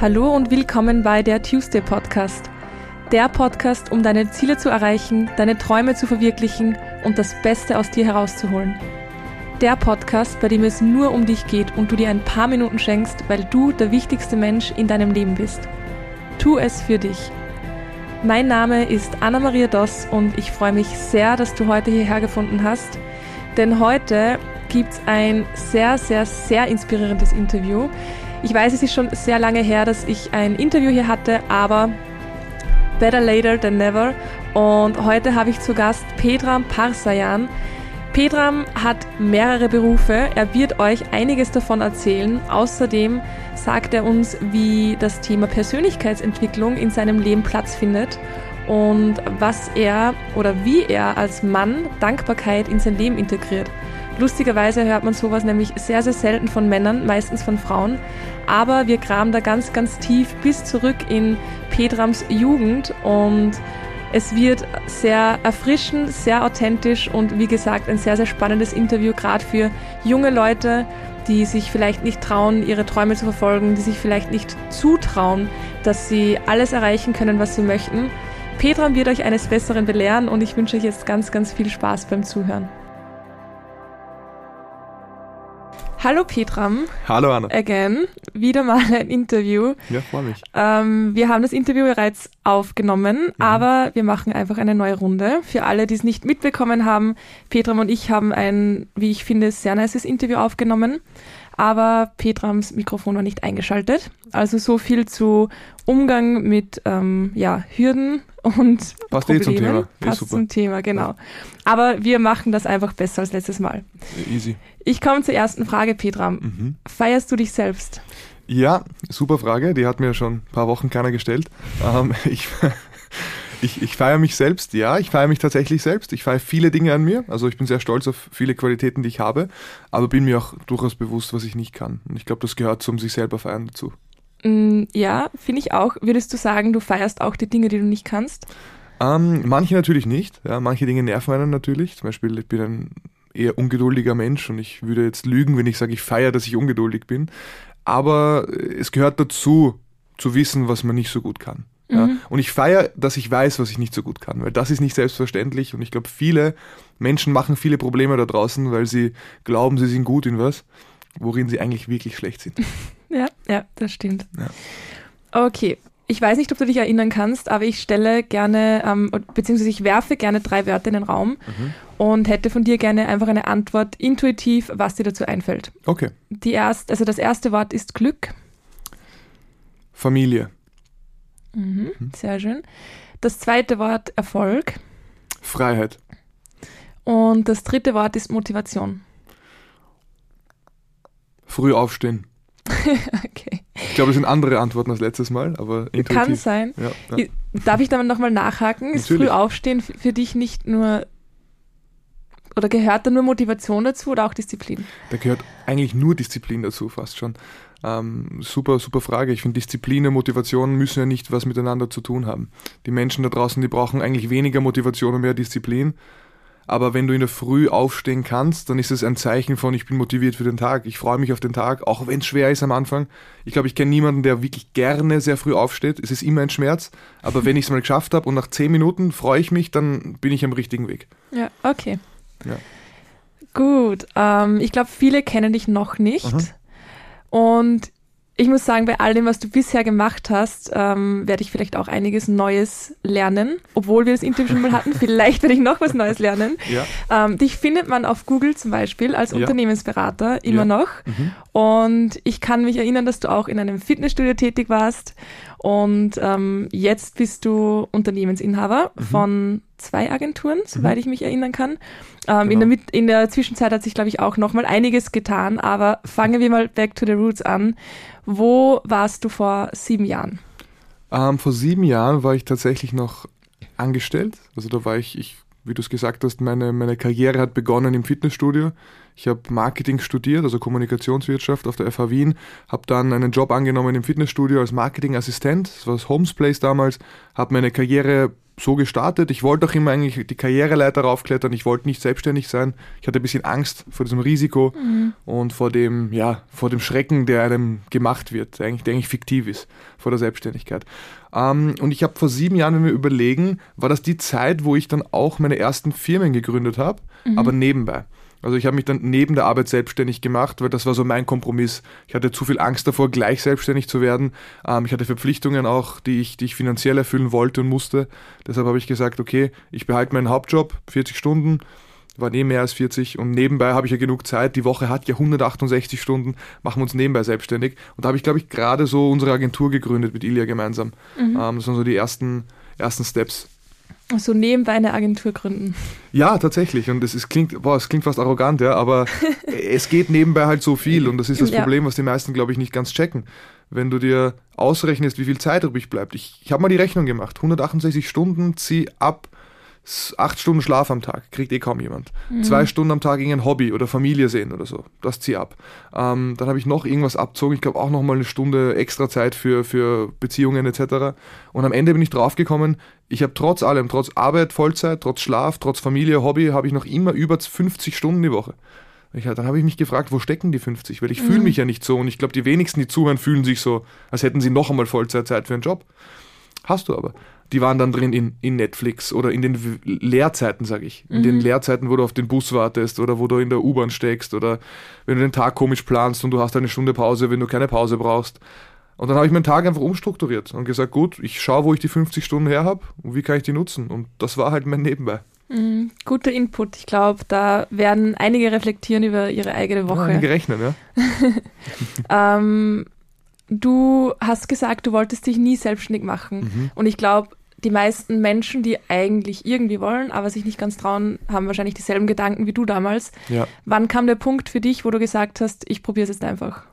Hallo und willkommen bei der Tuesday Podcast. Der Podcast, um deine Ziele zu erreichen, deine Träume zu verwirklichen und das Beste aus dir herauszuholen. Der Podcast, bei dem es nur um dich geht und du dir ein paar Minuten schenkst, weil du der wichtigste Mensch in deinem Leben bist. Tu es für dich. Mein Name ist Anna-Maria Doss und ich freue mich sehr, dass du heute hierher gefunden hast, denn heute gibt es ein sehr, sehr, sehr inspirierendes Interview. Ich weiß, es ist schon sehr lange her, dass ich ein Interview hier hatte, aber better later than never. Und heute habe ich zu Gast Pedram Parsayan. Pedram hat mehrere Berufe. Er wird euch einiges davon erzählen. Außerdem sagt er uns, wie das Thema Persönlichkeitsentwicklung in seinem Leben Platz findet und was er oder wie er als Mann Dankbarkeit in sein Leben integriert. Lustigerweise hört man sowas nämlich sehr, sehr selten von Männern, meistens von Frauen. Aber wir graben da ganz, ganz tief bis zurück in Petrams Jugend und es wird sehr erfrischend, sehr authentisch und wie gesagt ein sehr, sehr spannendes Interview, gerade für junge Leute, die sich vielleicht nicht trauen, ihre Träume zu verfolgen, die sich vielleicht nicht zutrauen, dass sie alles erreichen können, was sie möchten. Petram wird euch eines Besseren belehren und ich wünsche euch jetzt ganz, ganz viel Spaß beim Zuhören. Hallo Petram. Hallo Anna. Again. Wieder mal ein Interview. Ja, freue mich. Ähm, wir haben das Interview bereits aufgenommen, mhm. aber wir machen einfach eine neue Runde. Für alle, die es nicht mitbekommen haben, Petram und ich haben ein, wie ich finde, sehr nices Interview aufgenommen aber Petrams Mikrofon war nicht eingeschaltet. Also so viel zu Umgang mit ähm, ja, Hürden und Passt Problemen. Eh zum Thema. Passt super. zum Thema, genau. Aber wir machen das einfach besser als letztes Mal. Easy. Ich komme zur ersten Frage, Petram. Mhm. Feierst du dich selbst? Ja, super Frage. Die hat mir schon ein paar Wochen keiner gestellt. Ähm, ich ich, ich feiere mich selbst, ja, ich feiere mich tatsächlich selbst. Ich feiere viele Dinge an mir. Also ich bin sehr stolz auf viele Qualitäten, die ich habe, aber bin mir auch durchaus bewusst, was ich nicht kann. Und ich glaube, das gehört zum sich selber feiern dazu. Mm, ja, finde ich auch. Würdest du sagen, du feierst auch die Dinge, die du nicht kannst? Ähm, manche natürlich nicht. Ja, manche Dinge nerven einen natürlich. Zum Beispiel, ich bin ein eher ungeduldiger Mensch und ich würde jetzt lügen, wenn ich sage, ich feiere, dass ich ungeduldig bin. Aber es gehört dazu, zu wissen, was man nicht so gut kann. Ja? Mhm. Und ich feiere, dass ich weiß, was ich nicht so gut kann, weil das ist nicht selbstverständlich und ich glaube, viele Menschen machen viele Probleme da draußen, weil sie glauben, sie sind gut in was, worin sie eigentlich wirklich schlecht sind. Ja, ja, das stimmt. Ja. Okay. Ich weiß nicht, ob du dich erinnern kannst, aber ich stelle gerne, ähm, beziehungsweise ich werfe gerne drei Wörter in den Raum mhm. und hätte von dir gerne einfach eine Antwort intuitiv, was dir dazu einfällt. Okay. Die erst, also das erste Wort ist Glück. Familie. Mhm, sehr schön. Das zweite Wort Erfolg. Freiheit. Und das dritte Wort ist Motivation. Früh aufstehen. okay. Ich glaube, das sind andere Antworten als letztes Mal, aber intuitiv. Kann sein. Ja, ja. Darf ich damit nochmal nachhaken? Ist früh aufstehen für dich nicht nur oder gehört da nur Motivation dazu oder auch Disziplin? Da gehört eigentlich nur Disziplin dazu, fast schon. Ähm, super, super Frage. Ich finde, Disziplin und Motivation müssen ja nicht was miteinander zu tun haben. Die Menschen da draußen, die brauchen eigentlich weniger Motivation und mehr Disziplin. Aber wenn du in der Früh aufstehen kannst, dann ist es ein Zeichen von, ich bin motiviert für den Tag. Ich freue mich auf den Tag, auch wenn es schwer ist am Anfang. Ich glaube, ich kenne niemanden, der wirklich gerne sehr früh aufsteht. Es ist immer ein Schmerz. Aber wenn ich es mal geschafft habe und nach zehn Minuten freue ich mich, dann bin ich am richtigen Weg. Ja, okay. Ja. Gut. Ähm, ich glaube, viele kennen dich noch nicht. Aha. Und ich muss sagen, bei all dem, was du bisher gemacht hast, ähm, werde ich vielleicht auch einiges Neues lernen, obwohl wir das Interview schon mal hatten. Vielleicht werde ich noch was Neues lernen. Ja. Ähm, dich findet man auf Google zum Beispiel als ja. Unternehmensberater immer ja. noch. Mhm. Und ich kann mich erinnern, dass du auch in einem Fitnessstudio tätig warst. Und ähm, jetzt bist du Unternehmensinhaber mhm. von zwei Agenturen, soweit mhm. ich mich erinnern kann. Ähm, genau. in, der in der Zwischenzeit hat sich, glaube ich, auch noch mal einiges getan. Aber fangen wir mal back to the roots an. Wo warst du vor sieben Jahren? Ähm, vor sieben Jahren war ich tatsächlich noch angestellt. Also da war ich, ich wie du es gesagt hast, meine, meine Karriere hat begonnen im Fitnessstudio. Ich habe Marketing studiert, also Kommunikationswirtschaft auf der FH Wien, habe dann einen Job angenommen im Fitnessstudio als Marketingassistent, das war das Homes Place damals, habe meine Karriere so gestartet. Ich wollte auch immer eigentlich die Karriereleiter raufklettern. Ich wollte nicht selbstständig sein. Ich hatte ein bisschen Angst vor diesem Risiko mhm. und vor dem, ja, vor dem Schrecken, der einem gemacht wird, der eigentlich, der eigentlich fiktiv ist, vor der Selbstständigkeit. Ähm, und ich habe vor sieben Jahren, wenn wir überlegen, war das die Zeit, wo ich dann auch meine ersten Firmen gegründet habe, mhm. aber nebenbei. Also ich habe mich dann neben der Arbeit selbstständig gemacht, weil das war so mein Kompromiss. Ich hatte zu viel Angst davor, gleich selbstständig zu werden. Ähm, ich hatte Verpflichtungen auch, die ich, die ich finanziell erfüllen wollte und musste. Deshalb habe ich gesagt, okay, ich behalte meinen Hauptjob, 40 Stunden, war eh mehr als 40 und nebenbei habe ich ja genug Zeit. Die Woche hat ja 168 Stunden, machen wir uns nebenbei selbstständig. Und da habe ich, glaube ich, gerade so unsere Agentur gegründet mit Ilja gemeinsam. Mhm. Ähm, das waren so die ersten, ersten Steps. So nebenbei eine Agentur gründen. Ja, tatsächlich. Und es, ist, klingt, boah, es klingt fast arrogant, ja, aber es geht nebenbei halt so viel. Und das ist das ja. Problem, was die meisten, glaube ich, nicht ganz checken. Wenn du dir ausrechnest, wie viel Zeit übrig bleibt. Ich, ich habe mal die Rechnung gemacht. 168 Stunden, zieh ab acht Stunden Schlaf am Tag, kriegt eh kaum jemand. Mhm. Zwei Stunden am Tag irgendein Hobby oder Familie sehen oder so, das zieh ab. Ähm, dann habe ich noch irgendwas abzogen, ich glaube auch noch mal eine Stunde extra Zeit für, für Beziehungen etc. Und am Ende bin ich draufgekommen, ich habe trotz allem, trotz Arbeit, Vollzeit, trotz Schlaf, trotz Familie, Hobby, habe ich noch immer über 50 Stunden die Woche. Ich, dann habe ich mich gefragt, wo stecken die 50? Weil ich mhm. fühle mich ja nicht so und ich glaube, die wenigsten, die zuhören, fühlen sich so, als hätten sie noch einmal Vollzeitzeit für einen Job. Hast du aber die waren dann drin in, in Netflix oder in den Leerzeiten, sage ich. In mhm. den Leerzeiten, wo du auf den Bus wartest oder wo du in der U-Bahn steckst oder wenn du den Tag komisch planst und du hast eine Stunde Pause, wenn du keine Pause brauchst. Und dann habe ich meinen Tag einfach umstrukturiert und gesagt, gut, ich schaue, wo ich die 50 Stunden her habe und wie kann ich die nutzen. Und das war halt mein Nebenbei. Mhm, guter Input. Ich glaube, da werden einige reflektieren über ihre eigene Woche. Ja, einige rechnen, ja. ähm, du hast gesagt, du wolltest dich nie selbstständig machen. Mhm. Und ich glaube, die meisten Menschen, die eigentlich irgendwie wollen, aber sich nicht ganz trauen, haben wahrscheinlich dieselben Gedanken wie du damals. Ja. Wann kam der Punkt für dich, wo du gesagt hast, ich probiere es jetzt einfach?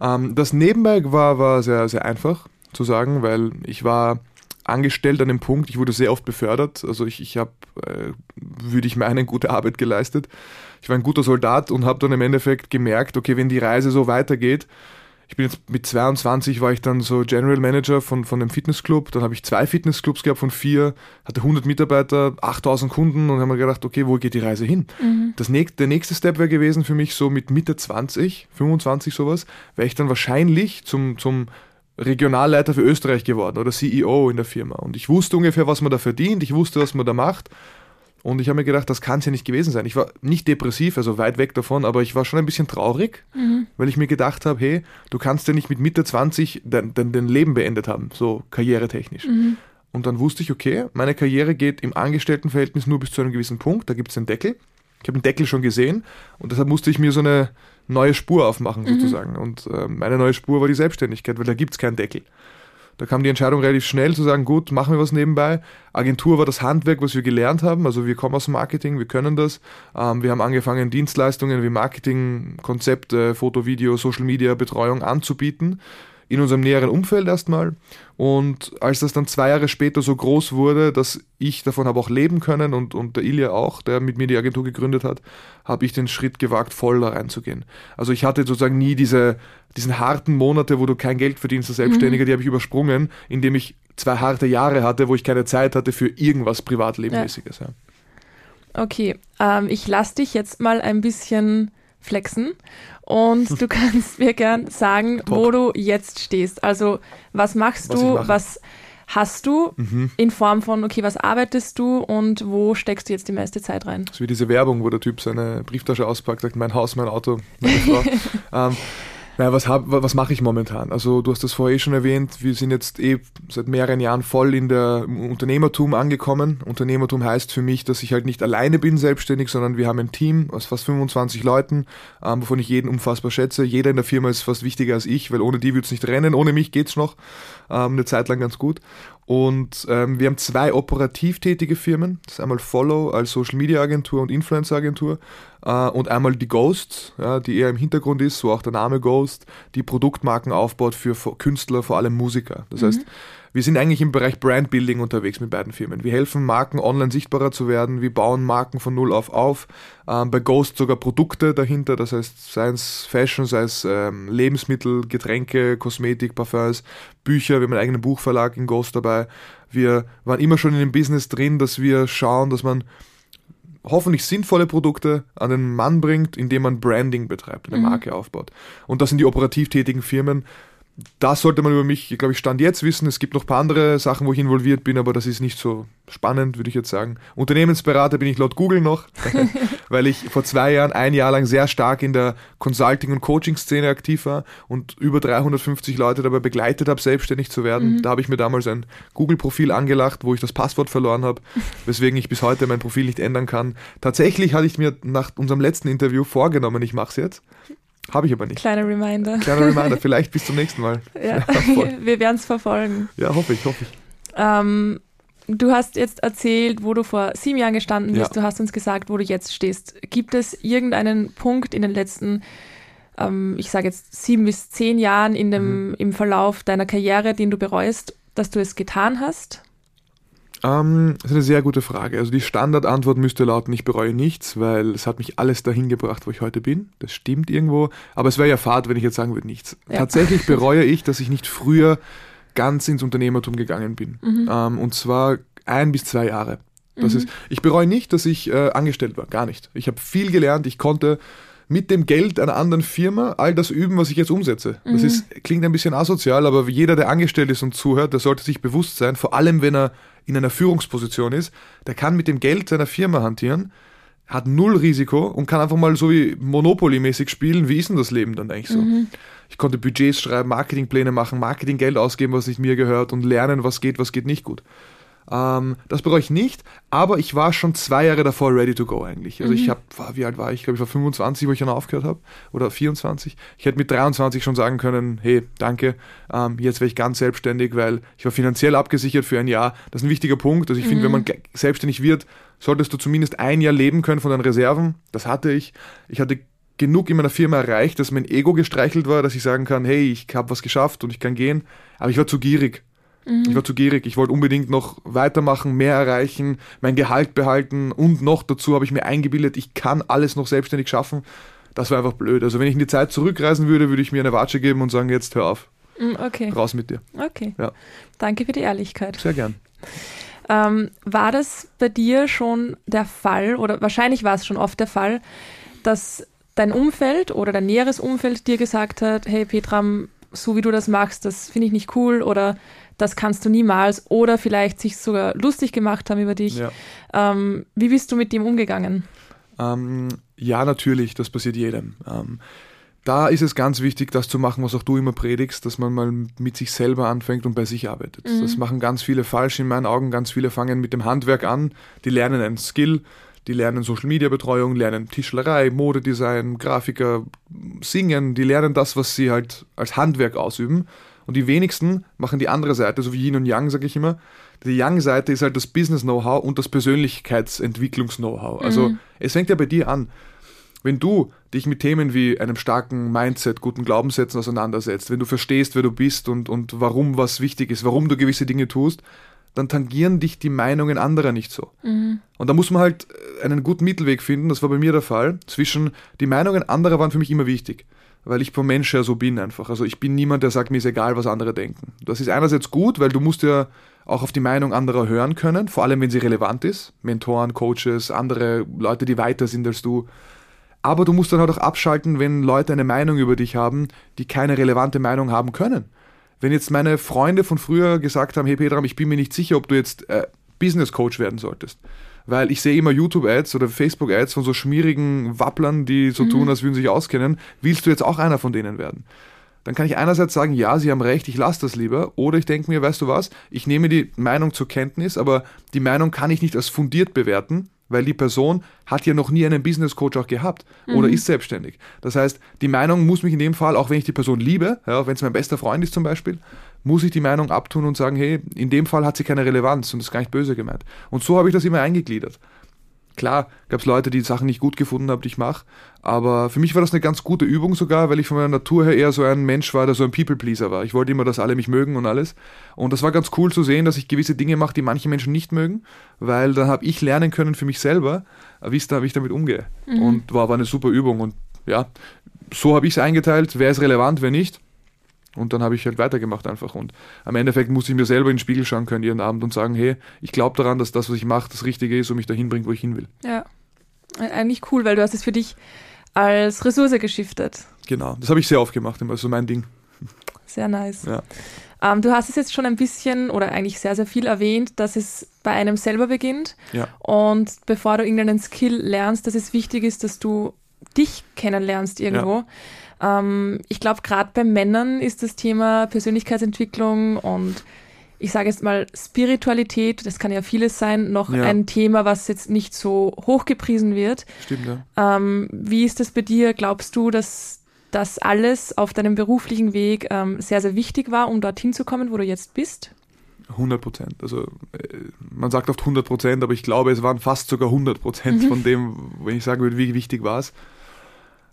Ähm, das nebenbei war, war sehr, sehr einfach zu sagen, weil ich war angestellt an dem Punkt, ich wurde sehr oft befördert. Also ich, ich habe, äh, würde ich meinen, gute Arbeit geleistet. Ich war ein guter Soldat und habe dann im Endeffekt gemerkt, okay, wenn die Reise so weitergeht, ich bin jetzt mit 22 war ich dann so General Manager von, von einem Fitnessclub. Dann habe ich zwei Fitnessclubs gehabt von vier, hatte 100 Mitarbeiter, 8000 Kunden und haben mir gedacht, okay, wo geht die Reise hin? Mhm. Das nächste, der nächste Step wäre gewesen für mich so mit Mitte 20, 25 sowas, wäre ich dann wahrscheinlich zum, zum Regionalleiter für Österreich geworden oder CEO in der Firma. Und ich wusste ungefähr, was man da verdient, ich wusste, was man da macht. Und ich habe mir gedacht, das kann es ja nicht gewesen sein. Ich war nicht depressiv, also weit weg davon, aber ich war schon ein bisschen traurig, mhm. weil ich mir gedacht habe, hey, du kannst ja nicht mit Mitte 20 dein, dein, dein Leben beendet haben, so karrieretechnisch. Mhm. Und dann wusste ich, okay, meine Karriere geht im Angestelltenverhältnis nur bis zu einem gewissen Punkt, da gibt es einen Deckel. Ich habe den Deckel schon gesehen und deshalb musste ich mir so eine neue Spur aufmachen, mhm. sozusagen. Und äh, meine neue Spur war die Selbstständigkeit, weil da gibt es keinen Deckel. Da kam die Entscheidung relativ schnell zu sagen, gut, machen wir was nebenbei. Agentur war das Handwerk, was wir gelernt haben. Also wir kommen aus dem Marketing, wir können das. Ähm, wir haben angefangen, Dienstleistungen wie Marketing, Konzepte, Foto, Video, Social Media, Betreuung anzubieten in unserem näheren Umfeld erstmal. Und als das dann zwei Jahre später so groß wurde, dass ich davon habe auch leben können und, und der Ilja auch, der mit mir die Agentur gegründet hat, habe ich den Schritt gewagt, voll da reinzugehen. Also ich hatte sozusagen nie diese, diesen harten Monate, wo du kein Geld verdienst als Selbstständiger, mhm. die habe ich übersprungen, indem ich zwei harte Jahre hatte, wo ich keine Zeit hatte für irgendwas Privatlebenmäßiges. Ja. Okay, ähm, ich lasse dich jetzt mal ein bisschen flexen und du kannst mir gern sagen, Top. wo du jetzt stehst. Also was machst was du, was hast du mhm. in Form von, okay, was arbeitest du und wo steckst du jetzt die meiste Zeit rein? So wie diese Werbung, wo der Typ seine Brieftasche auspackt, sagt, mein Haus, mein Auto, meine Frau. ähm, naja, was, hab, was mache ich momentan? Also du hast das vorher eh schon erwähnt, wir sind jetzt eh seit mehreren Jahren voll in der Unternehmertum angekommen. Unternehmertum heißt für mich, dass ich halt nicht alleine bin selbstständig, sondern wir haben ein Team aus fast 25 Leuten, ähm, wovon ich jeden unfassbar schätze. Jeder in der Firma ist fast wichtiger als ich, weil ohne die würde es nicht rennen. Ohne mich geht's noch ähm, eine Zeit lang ganz gut. Und ähm, wir haben zwei operativ tätige Firmen. Das ist einmal Follow als Social Media Agentur und Influencer Agentur äh, und einmal die Ghost, ja, die eher im Hintergrund ist, so auch der Name Ghost, die Produktmarken aufbaut für Künstler, vor allem Musiker. Das mhm. heißt, wir sind eigentlich im Bereich Brandbuilding unterwegs mit beiden Firmen. Wir helfen Marken online sichtbarer zu werden, wir bauen Marken von null auf auf. Ähm, bei Ghost sogar Produkte dahinter, das heißt sei es Fashion, sei es ähm, Lebensmittel, Getränke, Kosmetik, Parfums, Bücher, wir haben einen eigenen Buchverlag in Ghost dabei. Wir waren immer schon in dem Business drin, dass wir schauen, dass man hoffentlich sinnvolle Produkte an den Mann bringt, indem man Branding betreibt, eine mhm. Marke aufbaut. Und das sind die operativ tätigen Firmen, das sollte man über mich, glaube ich, Stand jetzt wissen. Es gibt noch ein paar andere Sachen, wo ich involviert bin, aber das ist nicht so spannend, würde ich jetzt sagen. Unternehmensberater bin ich laut Google noch, weil ich vor zwei Jahren ein Jahr lang sehr stark in der Consulting- und Coaching-Szene aktiv war und über 350 Leute dabei begleitet habe, selbstständig zu werden. Mhm. Da habe ich mir damals ein Google-Profil angelacht, wo ich das Passwort verloren habe, weswegen ich bis heute mein Profil nicht ändern kann. Tatsächlich hatte ich mir nach unserem letzten Interview vorgenommen, ich mache es jetzt. Habe ich aber nicht. Kleiner Reminder. Kleiner Reminder, vielleicht bis zum nächsten Mal. Ja, wir werden es verfolgen. Ja, hoffe ich, hoffe ich. Ähm, du hast jetzt erzählt, wo du vor sieben Jahren gestanden bist. Ja. Du hast uns gesagt, wo du jetzt stehst. Gibt es irgendeinen Punkt in den letzten, ähm, ich sage jetzt sieben bis zehn Jahren in dem, mhm. im Verlauf deiner Karriere, den du bereust, dass du es getan hast? Ähm, das ist eine sehr gute Frage. Also die Standardantwort müsste lauten, ich bereue nichts, weil es hat mich alles dahin gebracht, wo ich heute bin. Das stimmt irgendwo. Aber es wäre ja fad, wenn ich jetzt sagen würde, nichts. Ja. Tatsächlich bereue ich, dass ich nicht früher ganz ins Unternehmertum gegangen bin. Mhm. Ähm, und zwar ein bis zwei Jahre. Das mhm. ist, ich bereue nicht, dass ich äh, angestellt war, gar nicht. Ich habe viel gelernt, ich konnte mit dem Geld einer anderen Firma all das üben, was ich jetzt umsetze. Mhm. Das ist, klingt ein bisschen asozial, aber jeder, der angestellt ist und zuhört, der sollte sich bewusst sein, vor allem wenn er in einer Führungsposition ist, der kann mit dem Geld seiner Firma hantieren, hat null Risiko und kann einfach mal so wie Monopoly-mäßig spielen. Wie ist denn das Leben dann eigentlich so? Mhm. Ich konnte Budgets schreiben, Marketingpläne machen, Marketinggeld ausgeben, was nicht mir gehört und lernen, was geht, was geht nicht gut. Ähm, das bereue ich nicht, aber ich war schon zwei Jahre davor ready to go eigentlich. Also mhm. ich habe, wie alt war ich? Ich glaube, ich war 25, wo ich dann aufgehört habe oder 24. Ich hätte mit 23 schon sagen können, hey, danke, ähm, jetzt wäre ich ganz selbstständig, weil ich war finanziell abgesichert für ein Jahr. Das ist ein wichtiger Punkt. Also ich mhm. finde, wenn man selbstständig wird, solltest du zumindest ein Jahr leben können von deinen Reserven. Das hatte ich. Ich hatte genug in meiner Firma erreicht, dass mein Ego gestreichelt war, dass ich sagen kann, hey, ich habe was geschafft und ich kann gehen. Aber ich war zu gierig. Mhm. Ich war zu gierig. Ich wollte unbedingt noch weitermachen, mehr erreichen, mein Gehalt behalten und noch dazu habe ich mir eingebildet, ich kann alles noch selbstständig schaffen. Das war einfach blöd. Also wenn ich in die Zeit zurückreisen würde, würde ich mir eine Watsche geben und sagen, jetzt hör auf. Mhm, okay. Raus mit dir. Okay. Ja. Danke für die Ehrlichkeit. Sehr gern. Ähm, war das bei dir schon der Fall, oder wahrscheinlich war es schon oft der Fall, dass dein Umfeld oder dein näheres Umfeld dir gesagt hat, hey Petram, so wie du das machst, das finde ich nicht cool oder das kannst du niemals oder vielleicht sich sogar lustig gemacht haben über dich. Ja. Ähm, wie bist du mit dem umgegangen? Ähm, ja, natürlich, das passiert jedem. Ähm, da ist es ganz wichtig, das zu machen, was auch du immer predigst, dass man mal mit sich selber anfängt und bei sich arbeitet. Mhm. Das machen ganz viele falsch in meinen Augen. Ganz viele fangen mit dem Handwerk an, die lernen einen Skill, die lernen Social Media Betreuung, lernen Tischlerei, Modedesign, Grafiker, Singen, die lernen das, was sie halt als Handwerk ausüben und die wenigsten machen die andere Seite, so wie Yin und Yang, sage ich immer. Die Yang-Seite ist halt das Business-Know-how und das Persönlichkeitsentwicklungs-Know-how. Also mhm. es fängt ja bei dir an. Wenn du dich mit Themen wie einem starken Mindset, guten Glaubenssätzen auseinandersetzt, wenn du verstehst, wer du bist und, und warum was wichtig ist, warum du gewisse Dinge tust, dann tangieren dich die Meinungen anderer nicht so. Mhm. Und da muss man halt einen guten Mittelweg finden, das war bei mir der Fall, zwischen die Meinungen anderer waren für mich immer wichtig weil ich vom Mensch her so bin einfach. Also ich bin niemand, der sagt, mir ist egal, was andere denken. Das ist einerseits gut, weil du musst ja auch auf die Meinung anderer hören können, vor allem wenn sie relevant ist. Mentoren, Coaches, andere Leute, die weiter sind als du. Aber du musst dann halt auch abschalten, wenn Leute eine Meinung über dich haben, die keine relevante Meinung haben können. Wenn jetzt meine Freunde von früher gesagt haben, hey Pedram, ich bin mir nicht sicher, ob du jetzt äh, Business Coach werden solltest weil ich sehe immer YouTube-Ads oder Facebook-Ads von so schmierigen Wapplern, die so mhm. tun, als würden sie sich auskennen. Willst du jetzt auch einer von denen werden? Dann kann ich einerseits sagen, ja, sie haben recht, ich lasse das lieber. Oder ich denke mir, weißt du was, ich nehme die Meinung zur Kenntnis, aber die Meinung kann ich nicht als fundiert bewerten, weil die Person hat ja noch nie einen Business Coach auch gehabt oder mhm. ist selbstständig. Das heißt, die Meinung muss mich in dem Fall, auch wenn ich die Person liebe, ja, wenn es mein bester Freund ist zum Beispiel, muss ich die Meinung abtun und sagen, hey, in dem Fall hat sie keine Relevanz und das ist gar nicht böse gemeint. Und so habe ich das immer eingegliedert. Klar, gab es Leute, die Sachen nicht gut gefunden haben, die ich mache, aber für mich war das eine ganz gute Übung sogar, weil ich von meiner Natur her eher so ein Mensch war, der so ein People-Pleaser war. Ich wollte immer, dass alle mich mögen und alles. Und das war ganz cool zu sehen, dass ich gewisse Dinge mache, die manche Menschen nicht mögen, weil dann habe ich lernen können für mich selber, wie ich damit umgehe. Mhm. Und war, war eine super Übung. Und ja, so habe ich es eingeteilt, wer ist relevant, wer nicht. Und dann habe ich halt weitergemacht einfach. Und am Endeffekt musste ich mir selber in den Spiegel schauen können jeden Abend und sagen, hey, ich glaube daran, dass das, was ich mache, das Richtige ist und mich dahin bringt, wo ich hin will. Ja, eigentlich cool, weil du hast es für dich als Ressource geschiftet. Genau, das habe ich sehr oft gemacht, immer so mein Ding. Sehr nice. Ja. Ähm, du hast es jetzt schon ein bisschen oder eigentlich sehr, sehr viel erwähnt, dass es bei einem selber beginnt. Ja. Und bevor du irgendeinen Skill lernst, dass es wichtig ist, dass du dich kennenlernst irgendwo. Ja. Ähm, ich glaube, gerade bei Männern ist das Thema Persönlichkeitsentwicklung und ich sage jetzt mal Spiritualität, das kann ja vieles sein, noch ja. ein Thema, was jetzt nicht so hochgepriesen wird. Stimmt, ja. Ähm, wie ist das bei dir? Glaubst du, dass das alles auf deinem beruflichen Weg ähm, sehr, sehr wichtig war, um dorthin zu kommen, wo du jetzt bist? 100 Prozent. Also äh, man sagt oft 100 Prozent, aber ich glaube, es waren fast sogar 100 Prozent mhm. von dem, wenn ich sagen würde, wie wichtig war es.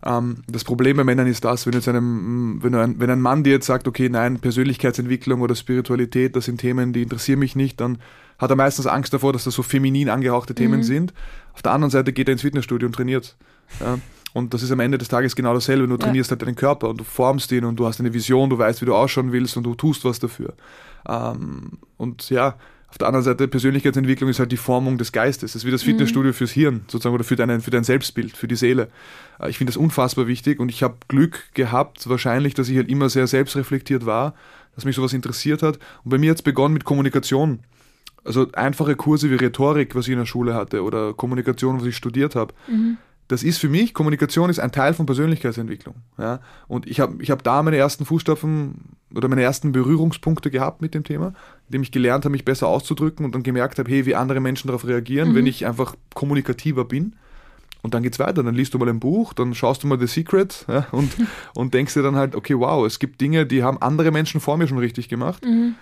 Ähm, das Problem bei Männern ist das, wenn, jetzt einem, wenn, ein, wenn ein Mann dir jetzt sagt, okay, nein, Persönlichkeitsentwicklung oder Spiritualität, das sind Themen, die interessieren mich nicht, dann hat er meistens Angst davor, dass das so feminin angehauchte Themen mhm. sind. Auf der anderen Seite geht er ins Fitnessstudio und trainiert. Ja. Und das ist am Ende des Tages genau dasselbe. Du trainierst ja. halt deinen Körper und du formst ihn und du hast eine Vision, du weißt, wie du ausschauen willst und du tust was dafür. Ähm, und ja, auf der anderen Seite, Persönlichkeitsentwicklung ist halt die Formung des Geistes. Das ist wie das mhm. Fitnessstudio fürs Hirn, sozusagen, oder für, deinen, für dein Selbstbild, für die Seele. Äh, ich finde das unfassbar wichtig und ich habe Glück gehabt, wahrscheinlich, dass ich halt immer sehr selbstreflektiert war, dass mich sowas interessiert hat. Und bei mir hat es begonnen mit Kommunikation. Also einfache Kurse wie Rhetorik, was ich in der Schule hatte, oder Kommunikation, was ich studiert habe. Mhm das ist für mich, Kommunikation ist ein Teil von Persönlichkeitsentwicklung. Ja? Und ich habe ich hab da meine ersten Fußstapfen oder meine ersten Berührungspunkte gehabt mit dem Thema, indem ich gelernt habe, mich besser auszudrücken und dann gemerkt habe, hey, wie andere Menschen darauf reagieren, mhm. wenn ich einfach kommunikativer bin. Und dann geht's weiter. Dann liest du mal ein Buch, dann schaust du mal The Secret ja, und, und denkst dir dann halt, okay, wow, es gibt Dinge, die haben andere Menschen vor mir schon richtig gemacht. Mhm.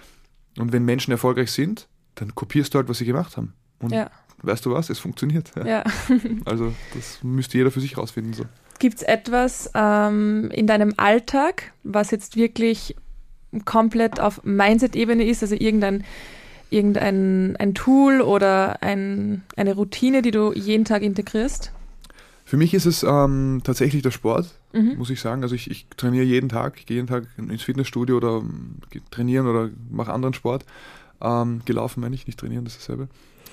Und wenn Menschen erfolgreich sind, dann kopierst du halt, was sie gemacht haben. Und ja weißt du was, es funktioniert. Ja. ja. also das müsste jeder für sich rausfinden. So. Gibt es etwas ähm, in deinem Alltag, was jetzt wirklich komplett auf Mindset-Ebene ist, also irgendein, irgendein ein Tool oder ein, eine Routine, die du jeden Tag integrierst? Für mich ist es ähm, tatsächlich der Sport, mhm. muss ich sagen. Also ich, ich, trainiere jeden Tag, ich gehe jeden Tag ins Fitnessstudio oder ähm, trainieren oder mache anderen Sport. Ähm, gelaufen meine ich, nicht trainieren, das ist dasselbe.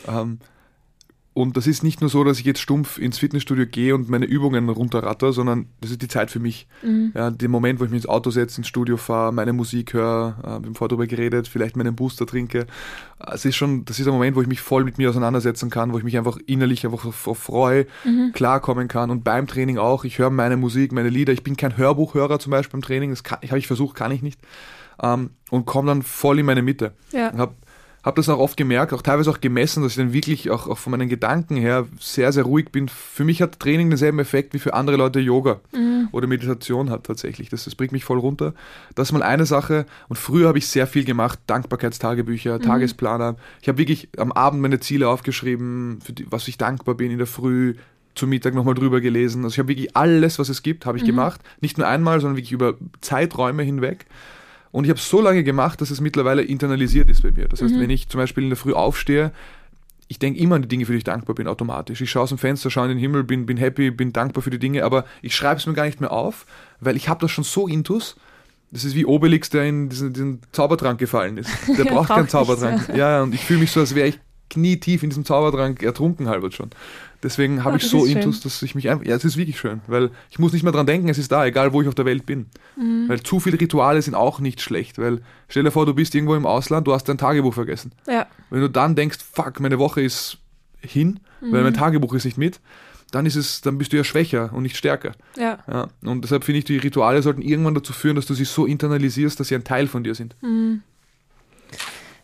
Ähm, und das ist nicht nur so, dass ich jetzt stumpf ins Fitnessstudio gehe und meine Übungen runterratter, sondern das ist die Zeit für mich. Mhm. Ja, den Moment, wo ich mich ins Auto setze, ins Studio fahre, meine Musik höre, äh, wir haben vorher darüber geredet, vielleicht meinen Booster trinke. Es ist schon, das ist ein Moment, wo ich mich voll mit mir auseinandersetzen kann, wo ich mich einfach innerlich einfach so freue, mhm. klarkommen kann. Und beim Training auch, ich höre meine Musik, meine Lieder. Ich bin kein Hörbuchhörer zum Beispiel beim Training, das habe ich versucht, kann ich nicht. Ähm, und komme dann voll in meine Mitte. Ja. Habe habe das auch oft gemerkt, auch teilweise auch gemessen, dass ich dann wirklich auch, auch von meinen Gedanken her sehr, sehr ruhig bin. Für mich hat Training denselben Effekt wie für andere Leute Yoga mhm. oder Meditation hat tatsächlich. Das, das bringt mich voll runter. Das ist mal eine Sache. Und früher habe ich sehr viel gemacht, Dankbarkeitstagebücher, mhm. Tagesplaner. Ich habe wirklich am Abend meine Ziele aufgeschrieben, für die, was ich dankbar bin in der Früh, zum Mittag nochmal drüber gelesen. Also ich habe wirklich alles, was es gibt, habe ich mhm. gemacht. Nicht nur einmal, sondern wirklich über Zeiträume hinweg. Und ich habe es so lange gemacht, dass es mittlerweile internalisiert ist bei mir. Das heißt, mhm. wenn ich zum Beispiel in der Früh aufstehe, ich denke immer an die Dinge, für die ich dankbar bin, automatisch. Ich schaue aus dem Fenster, schaue in den Himmel, bin, bin happy, bin dankbar für die Dinge, aber ich schreibe es mir gar nicht mehr auf, weil ich habe das schon so intus. Das ist wie Obelix, der in diesen, diesen Zaubertrank gefallen ist. Der braucht keinen Zaubertrank. Ja, und ich fühle mich so, als wäre ich knietief in diesem Zaubertrank ertrunken halber schon. Deswegen habe oh, ich so Intus, schön. dass ich mich einfach, ja, es ist wirklich schön, weil ich muss nicht mehr dran denken, es ist da, egal wo ich auf der Welt bin. Mhm. Weil zu viele Rituale sind auch nicht schlecht, weil stell dir vor, du bist irgendwo im Ausland, du hast dein Tagebuch vergessen. Ja. Wenn du dann denkst, fuck, meine Woche ist hin, mhm. weil mein Tagebuch ist nicht mit, dann ist es, dann bist du ja schwächer und nicht stärker. Ja. ja und deshalb finde ich, die Rituale sollten irgendwann dazu führen, dass du sie so internalisierst, dass sie ein Teil von dir sind. Mhm.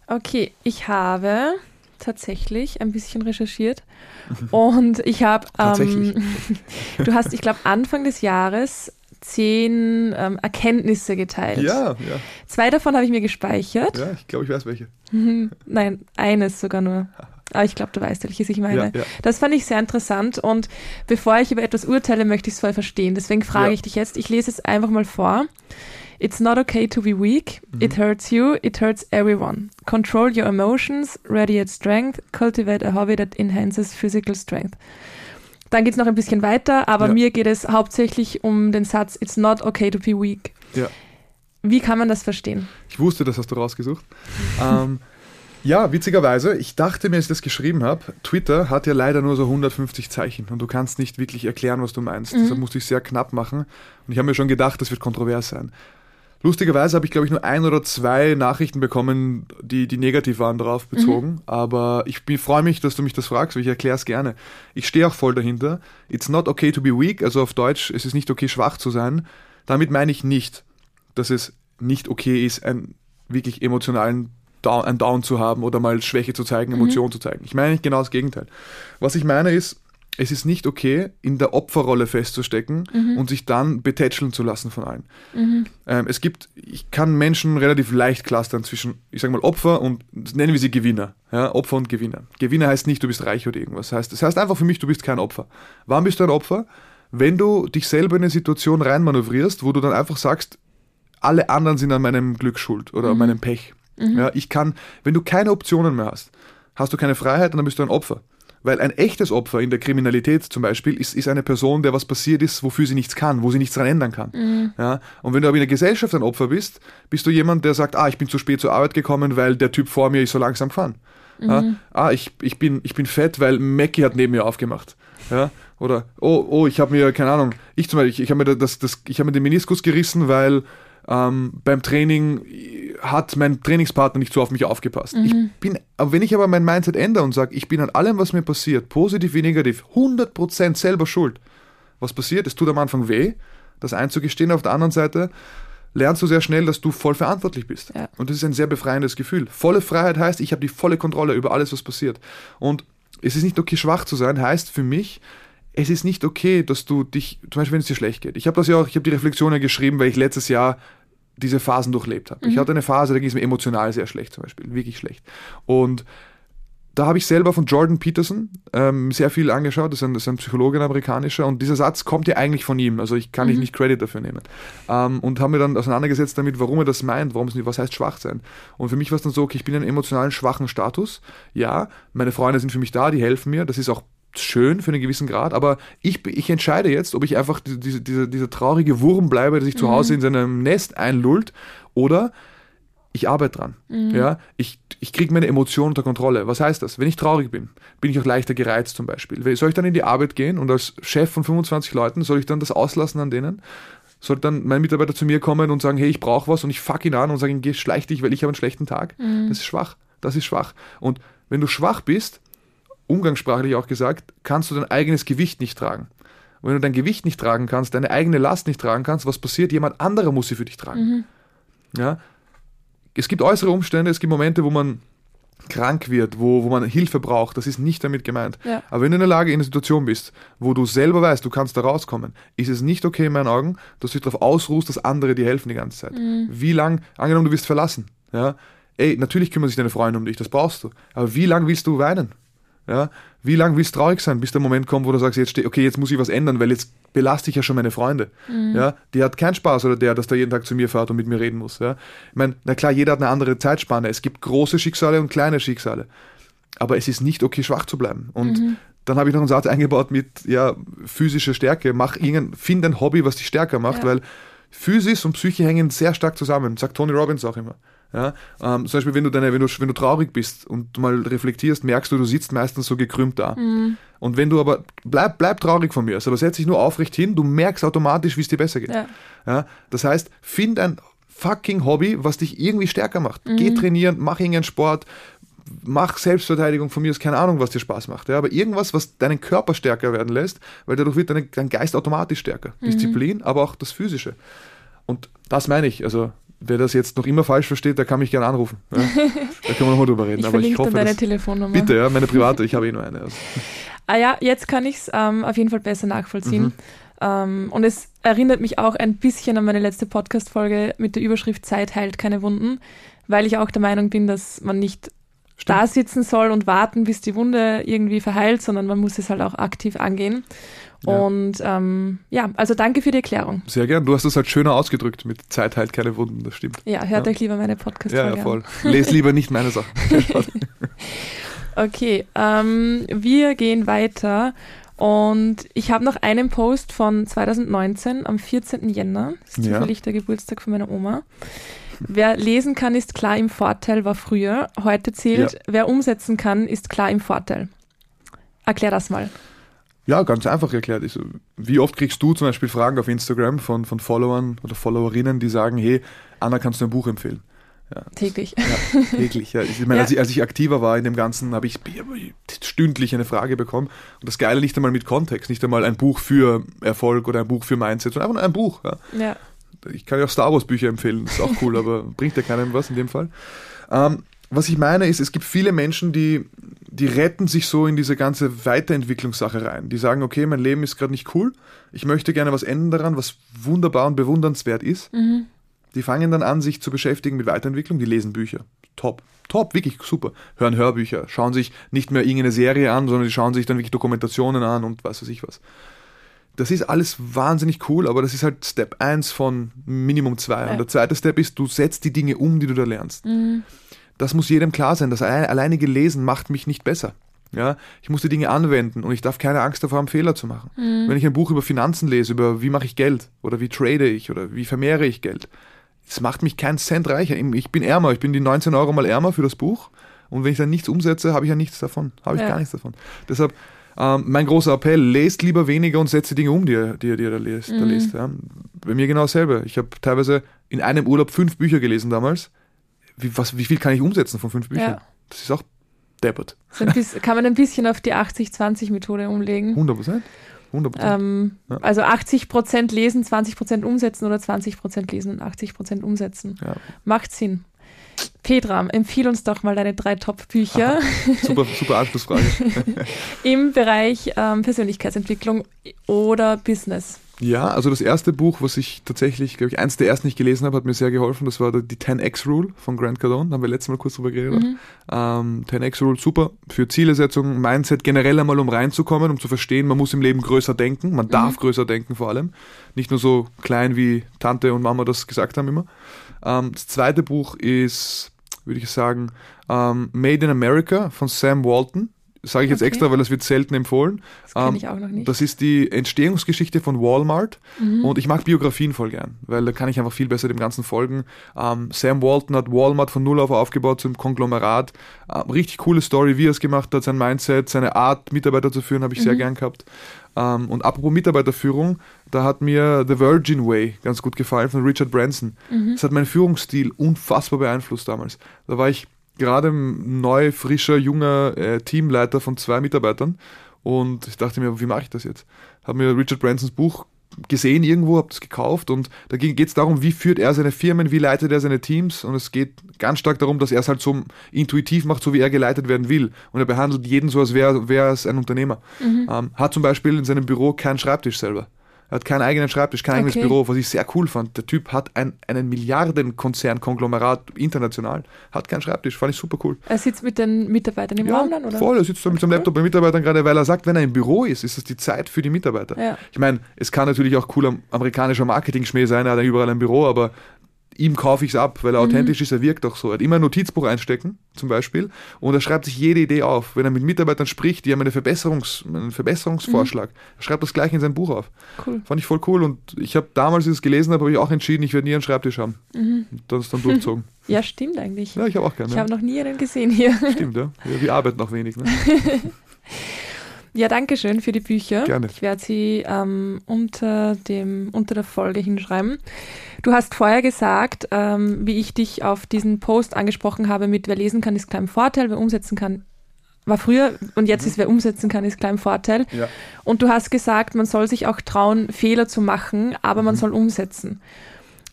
Okay, ich habe tatsächlich ein bisschen recherchiert und ich habe, ähm, du hast, ich glaube, Anfang des Jahres zehn ähm, Erkenntnisse geteilt. Ja, ja. Zwei davon habe ich mir gespeichert. Ja, ich glaube, ich weiß welche. Nein, eines sogar nur. Ah, ich glaube, du weißt, welches ich meine. Ja, ja. Das fand ich sehr interessant und bevor ich über etwas urteile, möchte ich es voll verstehen. Deswegen frage Ja. ich dich jetzt, ich lese es einfach mal vor. It's not okay to be weak. It hurts you. It hurts everyone. Control your emotions. Radiate strength. Cultivate a hobby that enhances physical strength. Dann geht es noch ein bisschen weiter, aber Ja. mir geht es hauptsächlich um den Satz It's not okay to be weak. Ja. Wie kann man das verstehen? Ich wusste, das hast du rausgesucht. ähm, ja, witzigerweise, ich dachte mir, als ich das geschrieben habe, Twitter hat ja leider nur so 150 Zeichen und du kannst nicht wirklich erklären, was du meinst. Deshalb musste ich sehr knapp machen und ich habe mir schon gedacht, das wird kontrovers sein. Lustigerweise habe ich, glaube ich, nur ein oder zwei Nachrichten bekommen, die, die negativ waren darauf bezogen. Aber ich freue mich, dass du mich das fragst, weil ich erkläre es gerne. Ich stehe auch voll dahinter. It's not okay to be weak, also auf Deutsch, es ist nicht okay, schwach zu sein. Damit meine ich nicht, dass es nicht okay ist, einen wirklich emotionalen Down, einen Down zu haben oder mal Schwäche zu zeigen, Emotionen zu zeigen. Ich meine nicht genau das Gegenteil. Was ich meine ist, es ist nicht okay, in der Opferrolle festzustecken und sich dann betätscheln zu lassen von allen. Ähm, es gibt, ich kann Menschen relativ leicht clustern zwischen, ich sage mal, Opfer und nennen wir sie Gewinner. Ja, Opfer und Gewinner. Gewinner heißt nicht, du bist reich oder irgendwas. Das heißt, das heißt einfach für mich, du bist kein Opfer. Wann bist du ein Opfer? Wenn du dich selber in eine Situation reinmanövrierst, wo du dann einfach sagst, alle anderen sind an meinem Glück schuld oder an meinem Pech. Ja, ich kann, wenn du keine Optionen mehr hast, hast du keine Freiheit und dann bist du ein Opfer. Weil ein echtes Opfer in der Kriminalität zum Beispiel ist, ist eine Person, der was passiert ist, wofür sie nichts kann, wo sie nichts daran ändern kann. Ja? Und wenn du aber in der Gesellschaft ein Opfer bist, bist du jemand, der sagt, ah, ich bin zu spät zur Arbeit gekommen, weil der Typ vor mir ist so langsam gefahren. Ja? Ah, ich, ich, bin, ich bin fett, weil Mackie hat neben mir aufgemacht. Ja? Oder, oh, oh, ich habe mir, keine Ahnung, ich zum Beispiel, ich, ich habe mir, das, das, ich hab mir den Meniskus gerissen, weil ähm, beim Training hat mein Trainingspartner nicht so auf mich aufgepasst. Ich bin, aber wenn ich aber mein Mindset ändere und sage, ich bin an allem, was mir passiert, positiv wie negativ, 100% selber schuld. Was passiert? Es tut am Anfang weh, das einzugestehen. Auf der anderen Seite lernst du sehr schnell, dass du voll verantwortlich bist. Ja. Und das ist ein sehr befreiendes Gefühl. Volle Freiheit heißt, ich habe die volle Kontrolle über alles, was passiert. Und es ist nicht okay, schwach zu sein, heißt für mich, es ist nicht okay, dass du dich, zum Beispiel wenn es dir schlecht geht. Ich habe das ja auch, ich habe die Reflexionen geschrieben, weil ich letztes Jahr diese Phasen durchlebt habe. Ich hatte eine Phase, da ging es mir emotional sehr schlecht zum Beispiel, wirklich schlecht. Und da habe ich selber von Jordan Peterson ähm, sehr viel angeschaut, das ist ein, das ist ein Psychologe, ein amerikanischer, und dieser Satz kommt ja eigentlich von ihm, also ich kann ich nicht Credit dafür nehmen. Ähm, und habe mir dann auseinandergesetzt damit, warum er das meint, warum es nicht, was heißt schwach sein. Und für mich war es dann so, okay, ich bin in einem emotionalen schwachen Status, ja, meine Freunde sind für mich da, die helfen mir, das ist auch schön für einen gewissen Grad, aber ich, ich entscheide jetzt, ob ich einfach diese, diese, diese, dieser traurige Wurm bleibe, der sich zu Hause in seinem Nest einlullt, oder ich arbeite dran. Ja, ich, ich kriege meine Emotionen unter Kontrolle. Was heißt das? Wenn ich traurig bin, bin ich auch leichter gereizt zum Beispiel. Soll ich dann in die Arbeit gehen und als Chef von 25 Leuten, soll ich dann das auslassen an denen? Soll dann mein Mitarbeiter zu mir kommen und sagen, hey, ich brauche was und ich fuck ihn an und sage ihm, geh, schleich dich, weil ich habe einen schlechten Tag? Das ist schwach. Das ist schwach. Und wenn du schwach bist, umgangssprachlich auch gesagt, kannst du dein eigenes Gewicht nicht tragen. Und wenn du dein Gewicht nicht tragen kannst, deine eigene Last nicht tragen kannst, was passiert? Jemand anderer muss sie für dich tragen. Ja? Es gibt äußere Umstände, es gibt Momente, wo man krank wird, wo, wo man Hilfe braucht, das ist nicht damit gemeint. Ja. Aber wenn du in der Lage, in einer Situation bist, wo du selber weißt, du kannst da rauskommen, ist es nicht okay in meinen Augen, dass du dich darauf ausruhst, dass andere dir helfen die ganze Zeit. Wie lang, angenommen, du wirst verlassen, ja, ey, natürlich kümmern sich deine Freunde um dich, das brauchst du. Aber wie lang willst du weinen? Ja, wie lange willst du traurig sein, bis der Moment kommt, wo du sagst, jetzt steh, okay, jetzt muss ich was ändern, weil jetzt belaste ich ja schon meine Freunde. Ja, die hat keinen Spaß oder der, dass der jeden Tag zu mir fährt und mit mir reden muss. Ja, ich meine, na klar, jeder hat eine andere Zeitspanne. Es gibt große Schicksale und kleine Schicksale. Aber es ist nicht okay, schwach zu bleiben. Und dann habe ich noch einen Satz eingebaut mit ja, physischer Stärke. Mach irgendein, find ein Hobby, was dich stärker macht, Ja. weil Physis und Psyche hängen sehr stark zusammen, sagt Tony Robbins auch immer. Ja, ähm, zum Beispiel, wenn du, deine, wenn, du, wenn du traurig bist und du mal reflektierst, merkst du, du sitzt meistens so gekrümmt da. Und wenn du aber, bleib, bleib traurig von mir, aber setz dich nur aufrecht hin, du merkst automatisch, wie es dir besser geht. Ja. Ja, das heißt, find ein fucking Hobby, was dich irgendwie stärker macht. Geh trainieren, mach irgendeinen Sport, mach Selbstverteidigung von mir ist keine Ahnung, was dir Spaß macht. Ja, aber irgendwas, was deinen Körper stärker werden lässt, weil dadurch wird deine, dein Geist automatisch stärker. Disziplin, aber auch das Physische. Und das meine ich. Also, wer das jetzt noch immer falsch versteht, der kann mich gerne anrufen. Ja, da können wir nochmal drüber reden. Ich aber ich hoffe, dann deine Telefonnummer. bitte, ja, meine private, ich habe eh nur eine. Also. Ah ja, jetzt kann ich es ähm, auf jeden Fall besser nachvollziehen. Mhm. Ähm, und es erinnert mich auch ein bisschen an meine letzte Podcast-Folge mit der Überschrift Zeit heilt keine Wunden, weil ich auch der Meinung bin, dass man nicht da sitzen soll und warten, bis die Wunde irgendwie verheilt, sondern man muss es halt auch aktiv angehen. Ja. Und ähm, ja, also danke für die Erklärung. Sehr gern. Du hast es halt schöner ausgedrückt mit Zeit heilt keine Wunden, das stimmt. Ja, hört ja. euch lieber meine Podcast-Folge Ja, ja, voll. Lest lieber nicht meine Sachen. okay, ähm, wir gehen weiter und ich habe noch einen Post von 2019 am 14. Jänner. Das ist zufällig der Geburtstag von meiner Oma. Wer lesen kann, ist klar im Vorteil, war früher. Heute zählt, ja. wer umsetzen kann, ist klar im Vorteil. Erklär das mal. Ja, ganz einfach erklärt. Wie oft kriegst du zum Beispiel Fragen auf Instagram von, von Followern oder Followerinnen, die sagen, hey, Anna, kannst du ein Buch empfehlen? Ja. Täglich. Ja, täglich. Ja. Ich meine, ja. als, ich, als ich aktiver war in dem Ganzen, habe ich stündlich eine Frage bekommen. Und das Geile nicht einmal mit Kontext, nicht einmal ein Buch für Erfolg oder ein Buch für Mindset, sondern einfach nur ein Buch. Ja. Ich kann ja auch Star Wars Bücher empfehlen, das ist auch cool, aber bringt ja keinem was in dem Fall. Ähm, was ich meine ist, es gibt viele Menschen, die, die retten sich so in diese ganze Weiterentwicklungssache rein. Die sagen, okay, mein Leben ist gerade nicht cool, ich möchte gerne was ändern daran, was wunderbar und bewundernswert ist. Mhm. Die fangen dann an, sich zu beschäftigen mit Weiterentwicklung, die lesen Bücher. Top. Top, wirklich super. Hören Hörbücher, schauen sich nicht mehr irgendeine Serie an, sondern die schauen sich dann wirklich Dokumentationen an und was weiß ich was. Das ist alles wahnsinnig cool, aber das ist halt Step 1 von Minimum 2. Ja. Und der zweite Step ist, du setzt die Dinge um, die du da lernst. Mhm. Das muss jedem klar sein. Das alleinige Lesen macht mich nicht besser. Ja, ich muss die Dinge anwenden und ich darf keine Angst davor haben, Fehler zu machen. Mhm. Wenn ich ein Buch über Finanzen lese, über wie mache ich Geld oder wie trade ich oder wie vermehre ich Geld, das macht mich keinen Cent reicher. Ich bin ärmer, ich bin die 19 Euro mal ärmer für das Buch. Und wenn ich dann nichts umsetze, habe ich ja nichts davon. Habe ich ja. gar nichts davon. Deshalb, ähm, mein großer Appell, lest lieber weniger und setze Dinge um, die ihr, die, die ihr da lest. Mhm. Da lest ja. Bei mir genau dasselbe. Ich habe teilweise in einem Urlaub fünf Bücher gelesen damals. Wie, was, wie viel kann ich umsetzen von fünf Büchern? Ja. Das ist auch deppert. kann man ein bisschen auf die 80-20-Methode umlegen? 100 Prozent. 100%. Ähm, ja. Also 80 Prozent lesen, 20 Prozent umsetzen oder 20 Prozent lesen und 80 Prozent umsetzen. Ja. Macht Sinn. Petra, empfiehl uns doch mal deine drei Top-Bücher. Super, super Anschlussfrage. Im Bereich ähm, Persönlichkeitsentwicklung oder Business. Ja, also das erste Buch, was ich tatsächlich, glaube ich, eins der ersten nicht gelesen habe, hat mir sehr geholfen. Das war die 10x Rule von Grant Cardone. Da haben wir letztes Mal kurz drüber geredet. Mhm. Ähm, 10x Rule, super für Zielesetzung, Mindset generell einmal, um reinzukommen, um zu verstehen, man muss im Leben größer denken. Man darf mhm. größer denken vor allem. Nicht nur so klein, wie Tante und Mama das gesagt haben immer. Ähm, das zweite Buch ist, würde ich sagen, ähm, Made in America von Sam Walton. Sage ich jetzt okay. extra, weil das wird selten empfohlen. Das kenne ähm, ich auch noch nicht. Das ist die Entstehungsgeschichte von Walmart. Mhm. Und ich mag Biografien voll gern, weil da kann ich einfach viel besser dem Ganzen folgen. Ähm, Sam Walton hat Walmart von Null auf aufgebaut zum Konglomerat. Ähm, richtig coole Story, wie er es gemacht hat, sein Mindset, seine Art, Mitarbeiter zu führen, habe ich mhm. sehr gern gehabt. Ähm, und apropos Mitarbeiterführung, da hat mir The Virgin Way ganz gut gefallen von Richard Branson. Mhm. Das hat meinen Führungsstil unfassbar beeinflusst damals. Da war ich gerade neu, frischer, junger äh, Teamleiter von zwei Mitarbeitern und ich dachte mir, wie mache ich das jetzt? Habe mir Richard Bransons Buch gesehen irgendwo, habe das gekauft und da geht es darum, wie führt er seine Firmen, wie leitet er seine Teams und es geht ganz stark darum, dass er es halt so intuitiv macht, so wie er geleitet werden will und er behandelt jeden so, als wäre es ein Unternehmer. Mhm. Ähm, hat zum Beispiel in seinem Büro keinen Schreibtisch selber. Er hat keinen eigenen Schreibtisch, kein okay. eigenes Büro, was ich sehr cool fand. Der Typ hat ein, einen Milliardenkonzern-Konglomerat international, hat keinen Schreibtisch, fand ich super cool. Er sitzt mit den Mitarbeitern im ja, Raum dann, oder? voll, er sitzt da mit seinem Laptop bei Mitarbeitern gerade, weil er sagt, wenn er im Büro ist, ist es die Zeit für die Mitarbeiter. Ja. Ich meine, es kann natürlich auch cooler amerikanischer Marketing-Schmäh sein, er hat überall ein Büro, aber ihm kaufe ich es ab, weil er mhm. authentisch ist, er wirkt auch so. Er hat immer ein Notizbuch einstecken, zum Beispiel, und er schreibt sich jede Idee auf. Wenn er mit Mitarbeitern spricht, die haben eine Verbesserungs-, einen Verbesserungsvorschlag, mhm. er schreibt das gleich in sein Buch auf. Cool. Fand ich voll cool und ich habe damals, als ich es gelesen habe, habe ich auch entschieden, ich werde nie einen Schreibtisch haben. Mhm. Und das dann durchgezogen. Ja, stimmt eigentlich. Ja, ich habe auch gerne. Ich habe noch nie einen gesehen hier. Stimmt, ja. ja wir arbeiten auch wenig. Ne? Ja, danke schön für die Bücher. Gerne. Ich werde sie ähm, unter, dem, unter der Folge hinschreiben. Du hast vorher gesagt, ähm, wie ich dich auf diesen Post angesprochen habe mit wer lesen kann, ist im Vorteil, wer umsetzen kann, war früher und jetzt mhm. ist wer umsetzen kann, ist klar im Vorteil. Ja. Und du hast gesagt, man soll sich auch trauen, Fehler zu machen, aber mhm. man soll umsetzen.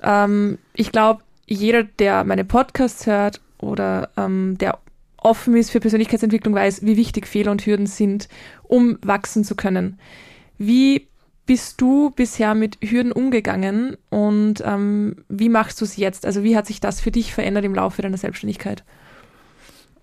Ähm, ich glaube, jeder, der meine Podcasts hört oder ähm, der offen ist für Persönlichkeitsentwicklung, weiß, wie wichtig Fehler und Hürden sind, um wachsen zu können. Wie bist du bisher mit Hürden umgegangen und ähm, wie machst du es jetzt? Also wie hat sich das für dich verändert im Laufe deiner Selbstständigkeit?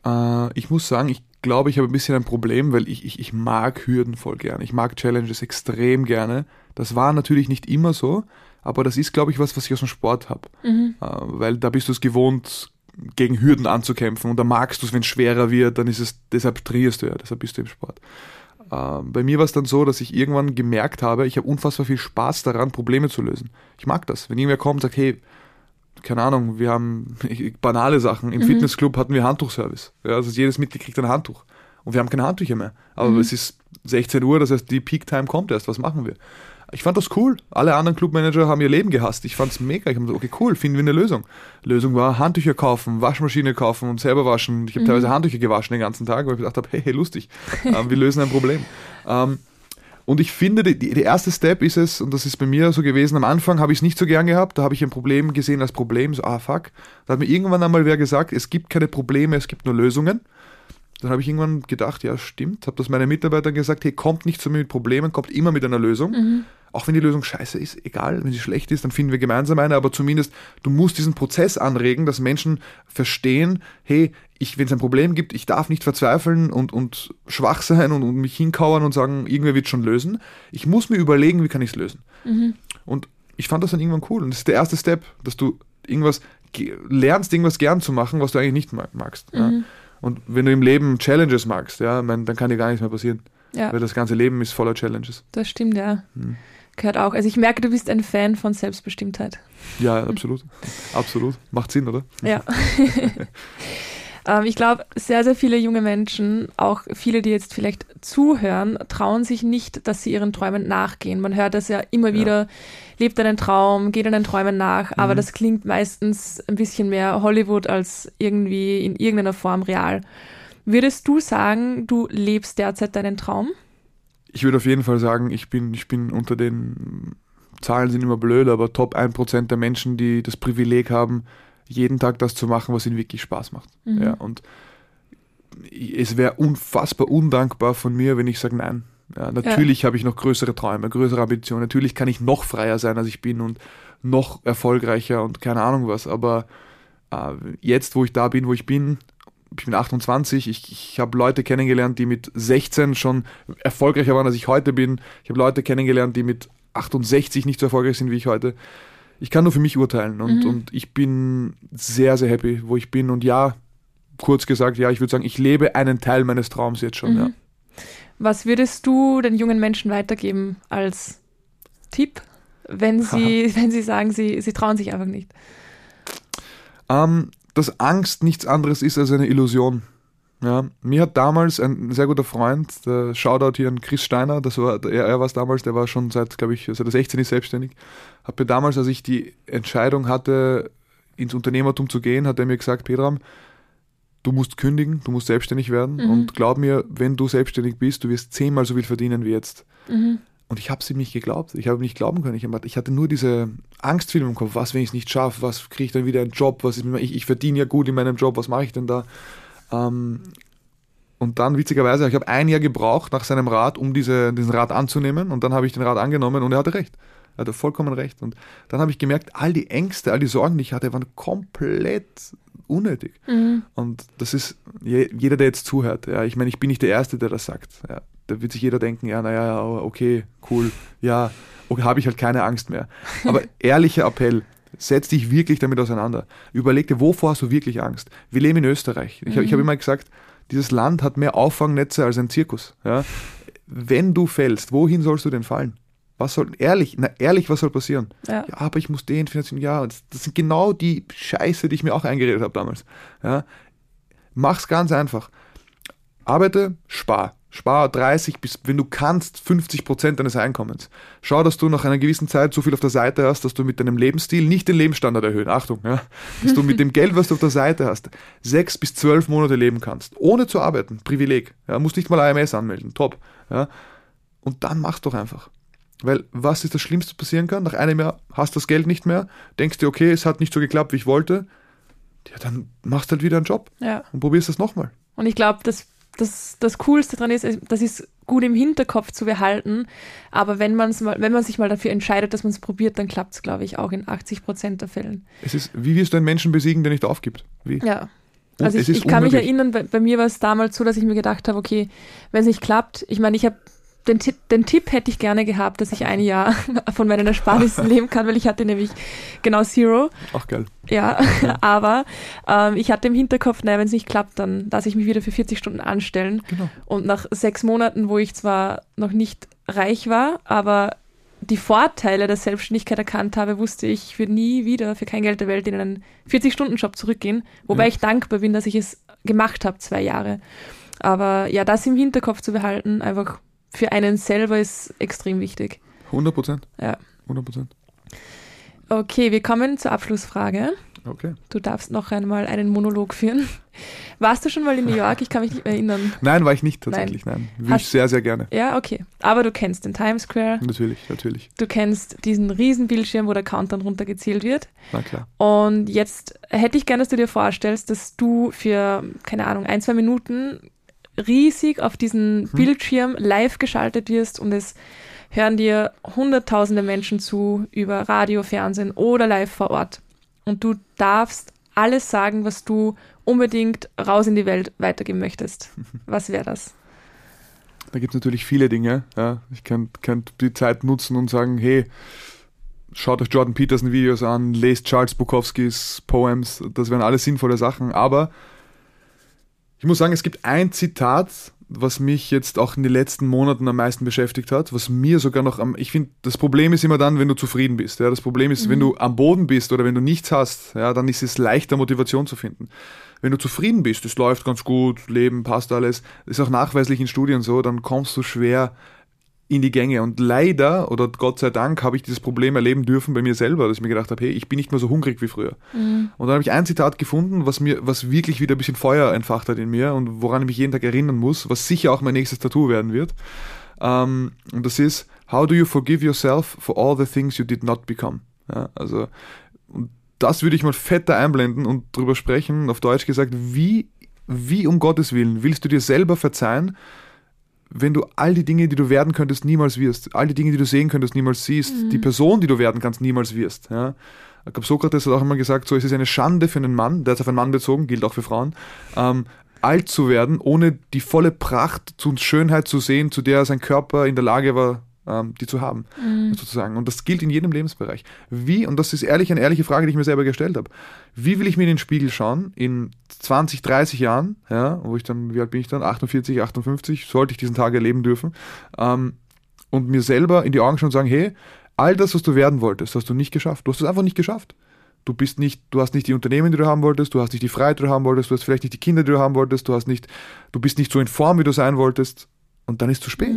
Äh, ich muss sagen, ich glaube, ich habe ein bisschen ein Problem, weil ich, ich, ich mag Hürden voll gerne. Ich mag Challenges extrem gerne. Das war natürlich nicht immer so, aber das ist, glaube ich, was, was ich aus dem Sport habe. Mhm. Äh, weil da bist du es gewohnt, gegen Hürden anzukämpfen und da magst du es, wenn es schwerer wird, dann ist es, deshalb trainierst du ja, deshalb bist du im Sport. Äh, bei mir war es dann so, dass ich irgendwann gemerkt habe, ich habe unfassbar viel Spaß daran, Probleme zu lösen. Ich mag das. Wenn irgendwer kommt und sagt, hey, keine Ahnung, wir haben banale Sachen. Im mhm. Fitnessclub hatten wir Handtuchservice. Ja, also jedes Mitglied kriegt ein Handtuch. Und wir haben keine Handtücher mehr. Aber mhm. es ist 16 Uhr, das heißt, die Peak Time kommt erst. Was machen wir? Ich fand das cool. Alle anderen Clubmanager haben ihr Leben gehasst. Ich fand es mega. Ich habe gesagt, okay, cool, finden wir eine Lösung. Lösung war Handtücher kaufen, Waschmaschine kaufen und selber waschen. Ich habe mhm. teilweise Handtücher gewaschen den ganzen Tag, weil ich gedacht habe, hey, hey lustig, ähm, wir lösen ein Problem. Ähm, und ich finde, die, die, der erste Step ist es, und das ist bei mir so gewesen, am Anfang habe ich es nicht so gern gehabt, da habe ich ein Problem gesehen als Problem, so, ah fuck. Da hat mir irgendwann einmal wer gesagt, es gibt keine Probleme, es gibt nur Lösungen. Dann habe ich irgendwann gedacht, ja stimmt, habe das meinen Mitarbeitern gesagt, hey, kommt nicht zu mir mit Problemen, kommt immer mit einer Lösung. Mhm auch wenn die Lösung scheiße ist, egal, wenn sie schlecht ist, dann finden wir gemeinsam eine, aber zumindest du musst diesen Prozess anregen, dass Menschen verstehen, hey, ich, wenn es ein Problem gibt, ich darf nicht verzweifeln und, und schwach sein und, und mich hinkauern und sagen, irgendwer wird schon lösen. Ich muss mir überlegen, wie kann ich es lösen. Mhm. Und ich fand das dann irgendwann cool. Und das ist der erste Step, dass du irgendwas lernst, irgendwas gern zu machen, was du eigentlich nicht magst. Mhm. Ja. Und wenn du im Leben Challenges magst, ja, dann kann dir gar nichts mehr passieren. Ja. Weil das ganze Leben ist voller Challenges. Das stimmt, ja. Mhm gehört auch. Also ich merke, du bist ein Fan von Selbstbestimmtheit. Ja, absolut. absolut. Macht Sinn, oder? Ja. ähm, ich glaube, sehr, sehr viele junge Menschen, auch viele, die jetzt vielleicht zuhören, trauen sich nicht, dass sie ihren Träumen nachgehen. Man hört das ja immer wieder, ja. lebt einen Traum, geht einen Träumen nach, aber mhm. das klingt meistens ein bisschen mehr Hollywood als irgendwie in irgendeiner Form real. Würdest du sagen, du lebst derzeit deinen Traum? Ich würde auf jeden Fall sagen, ich bin, ich bin unter den Zahlen sind immer blöd, aber Top 1% der Menschen, die das Privileg haben, jeden Tag das zu machen, was ihnen wirklich Spaß macht. Mhm. Ja, und es wäre unfassbar undankbar von mir, wenn ich sage nein. Ja, natürlich ja. habe ich noch größere Träume, größere Ambitionen. Natürlich kann ich noch freier sein, als ich bin und noch erfolgreicher und keine Ahnung was. Aber äh, jetzt, wo ich da bin, wo ich bin, ich bin 28, ich, ich habe Leute kennengelernt, die mit 16 schon erfolgreicher waren, als ich heute bin. Ich habe Leute kennengelernt, die mit 68 nicht so erfolgreich sind wie ich heute. Ich kann nur für mich urteilen und, mhm. und ich bin sehr, sehr happy, wo ich bin. Und ja, kurz gesagt, ja, ich würde sagen, ich lebe einen Teil meines Traums jetzt schon. Mhm. Ja. Was würdest du den jungen Menschen weitergeben als Tipp, wenn sie, wenn sie sagen, sie, sie trauen sich einfach nicht? Ähm, dass Angst nichts anderes ist als eine Illusion. Ja, mir hat damals ein sehr guter Freund, der Shoutout hier an Chris Steiner, das war, er, er war es damals, der war schon seit, glaube ich, seit er 16 ist selbstständig, hat mir damals, als ich die Entscheidung hatte, ins Unternehmertum zu gehen, hat er mir gesagt, Pedram, du musst kündigen, du musst selbstständig werden mhm. und glaub mir, wenn du selbstständig bist, du wirst zehnmal so viel verdienen wie jetzt. Mhm. Und ich habe es ihm nicht geglaubt. Ich habe nicht glauben können. Ich, ich hatte nur diese Angstfilme im Kopf. Was, wenn ich es nicht schaffe? Was kriege ich dann wieder einen Job? Was ist, ich, ich verdiene ja gut in meinem Job. Was mache ich denn da? Ähm, und dann, witzigerweise, ich habe ein Jahr gebraucht nach seinem Rat, um diese, diesen Rat anzunehmen. Und dann habe ich den Rat angenommen und er hatte recht. Er hatte vollkommen recht. Und dann habe ich gemerkt, all die Ängste, all die Sorgen, die ich hatte, waren komplett unnötig. Mhm. Und das ist jeder, der jetzt zuhört. Ja, ich meine, ich bin nicht der Erste, der das sagt. Ja, da wird sich jeder denken, ja, naja, okay, cool, ja, okay, habe ich halt keine Angst mehr. Aber ehrlicher Appell, setz dich wirklich damit auseinander. Überleg dir, wovor hast du wirklich Angst? Wir leben in Österreich. Ich, mhm. ich habe immer gesagt, dieses Land hat mehr Auffangnetze als ein Zirkus. Ja? Wenn du fällst, wohin sollst du denn fallen? Was soll, ehrlich, na ehrlich, was soll passieren? Ja, ja aber ich muss den finanzieren, ja, das, das, sind genau die Scheiße, die ich mir auch eingeredet habe damals. Ja? Mach's ganz einfach. Arbeite, spar. Spar 30 bis, wenn du kannst, 50 Prozent deines Einkommens. Schau, dass du nach einer gewissen Zeit so viel auf der Seite hast, dass du mit deinem Lebensstil nicht den Lebensstandard erhöhen. Achtung, ja. Dass du mit dem Geld, was du auf der Seite hast, sechs bis zwölf Monate leben kannst. Ohne zu arbeiten. Privileg. Ja. Musst nicht mal AMS anmelden. Top. Ja. Und dann mach's doch einfach. Weil was ist das Schlimmste passieren kann? Nach einem Jahr hast du das Geld nicht mehr, denkst dir, okay, es hat nicht so geklappt, wie ich wollte. Ja, dann machst du halt wieder einen Job ja. und probierst das nochmal. Und ich glaube, das das, das Coolste daran ist, das ist gut im Hinterkopf zu behalten. Aber wenn, man's mal, wenn man sich mal dafür entscheidet, dass man es probiert, dann klappt es, glaube ich, auch in 80 Prozent der Fällen. Es ist, wie wirst du einen Menschen besiegen, der nicht aufgibt? Wie? Ja, Also ich, ich kann mich erinnern, bei, bei mir war es damals so, dass ich mir gedacht habe, okay, wenn es nicht klappt, ich meine, ich habe den, den Tipp hätte ich gerne gehabt, dass ich ein Jahr von meinen Ersparnissen leben kann, weil ich hatte nämlich genau Zero. Ach geil. Ja, aber ähm, ich hatte im Hinterkopf, naja, wenn es nicht klappt, dann lasse ich mich wieder für 40 Stunden anstellen. Genau. Und nach sechs Monaten, wo ich zwar noch nicht reich war, aber die Vorteile der Selbstständigkeit erkannt habe, wusste ich, ich würde nie wieder für kein Geld der Welt in einen 40-Stunden-Job zurückgehen. Wobei Ja. ich dankbar bin, dass ich es gemacht habe, zwei Jahre. Aber ja, das im Hinterkopf zu behalten, einfach für einen selber ist extrem wichtig. 100 Prozent. Ja. 100 Prozent. Okay, wir kommen zur Abschlussfrage. Okay. Du darfst noch einmal einen Monolog führen. Warst du schon mal in New York? Ich kann mich nicht mehr erinnern. Nein, war ich nicht tatsächlich. Nein. Würde Hast- ich sehr, sehr gerne. Ja, okay. Aber du kennst den Times Square. Natürlich, natürlich. Du kennst diesen riesen Bildschirm, wo der Countdown runtergezählt wird. Na klar. Und jetzt hätte ich gerne, dass du dir vorstellst, dass du für, keine Ahnung, ein, zwei Minuten riesig auf diesen Bildschirm live geschaltet wirst und es hören dir hunderttausende Menschen zu über Radio, Fernsehen oder live vor Ort. Und du darfst alles sagen, was du unbedingt raus in die Welt weitergeben möchtest. Was wäre das? Da gibt es natürlich viele Dinge. Ja. Ich könnte könnt die Zeit nutzen und sagen, hey, schaut euch Jordan Peterson Videos an, lest Charles Bukowskis Poems, das wären alles sinnvolle Sachen. Aber ich muss sagen, es gibt ein Zitat, was mich jetzt auch in den letzten Monaten am meisten beschäftigt hat, was mir sogar noch am, ich finde, das Problem ist immer dann, wenn du zufrieden bist. Ja. Das Problem ist, wenn du am Boden bist oder wenn du nichts hast, ja, dann ist es leichter, Motivation zu finden. Wenn du zufrieden bist, es läuft ganz gut, Leben passt alles, ist auch nachweislich in Studien so, dann kommst du schwer in die Gänge. Und leider oder Gott sei Dank habe ich dieses Problem erleben dürfen bei mir selber, dass ich mir gedacht habe, hey, ich bin nicht mehr so hungrig wie früher. Und dann habe ich ein Zitat gefunden, was mir, was wirklich wieder ein bisschen Feuer entfacht hat in mir und woran ich mich jeden Tag erinnern muss, was sicher auch mein nächstes Tattoo werden wird. Ähm, und das ist, how do you forgive yourself for all the things you did not become? Ja, also, und das würde ich mal fetter einblenden und drüber sprechen, auf Deutsch gesagt, wie, wie um Gottes Willen willst du dir selber verzeihen, wenn du all die Dinge, die du werden könntest, niemals wirst, all die Dinge, die du sehen könntest, niemals siehst, die Person, die du werden kannst, niemals wirst. Ja? Ich glaube, Sokrates hat auch immer gesagt, so es ist eine Schande für einen Mann, der ist auf einen Mann bezogen, gilt auch für Frauen, ähm, alt zu werden, ohne die volle Pracht und Schönheit zu sehen, zu der sein Körper in der Lage war, ähm, die zu haben, sozusagen. Und das gilt in jedem Lebensbereich. Wie, und das ist ehrlich eine ehrliche Frage, die ich mir selber gestellt habe, wie will ich mir in den Spiegel schauen in 20, 30 Jahren, ja, wo ich dann, wie alt bin ich dann, 48, 58, sollte ich diesen Tag erleben dürfen, ähm, und mir selber in die Augen schauen und sagen, hey, all das, was du werden wolltest, hast du nicht geschafft. Du hast es einfach nicht geschafft. Du bist nicht, du hast nicht die Unternehmen, die du haben wolltest, du hast nicht die Freiheit, die du haben wolltest, du hast vielleicht nicht die Kinder, die du haben wolltest, du hast nicht, du bist nicht so in Form, wie du sein wolltest. Und dann ist es zu spät.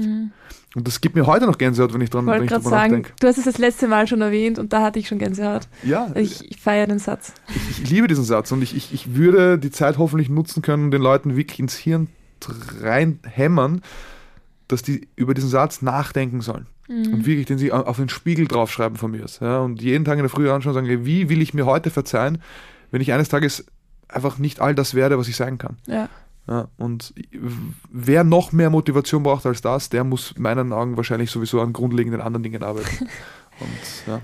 Und das gibt mir heute noch Gänsehaut, wenn ich dran Ich wollte gerade sagen, nachdenke. du hast es das letzte Mal schon erwähnt und da hatte ich schon Gänsehaut. Ja, Ich, ich feiere den Satz. ich, ich liebe diesen Satz und ich, ich, ich würde die Zeit hoffentlich nutzen können, den Leuten wirklich ins Hirn reinhämmern, dass die über diesen Satz nachdenken sollen. Und wirklich den sie au- auf den Spiegel draufschreiben von mir. Ja, und jeden Tag in der Früh anschauen und sagen, wie will ich mir heute verzeihen, wenn ich eines Tages einfach nicht all das werde, was ich sein kann. Ja. Ja, und wer noch mehr Motivation braucht als das, der muss in meinen Augen wahrscheinlich sowieso an grundlegenden anderen Dingen arbeiten. Und ja,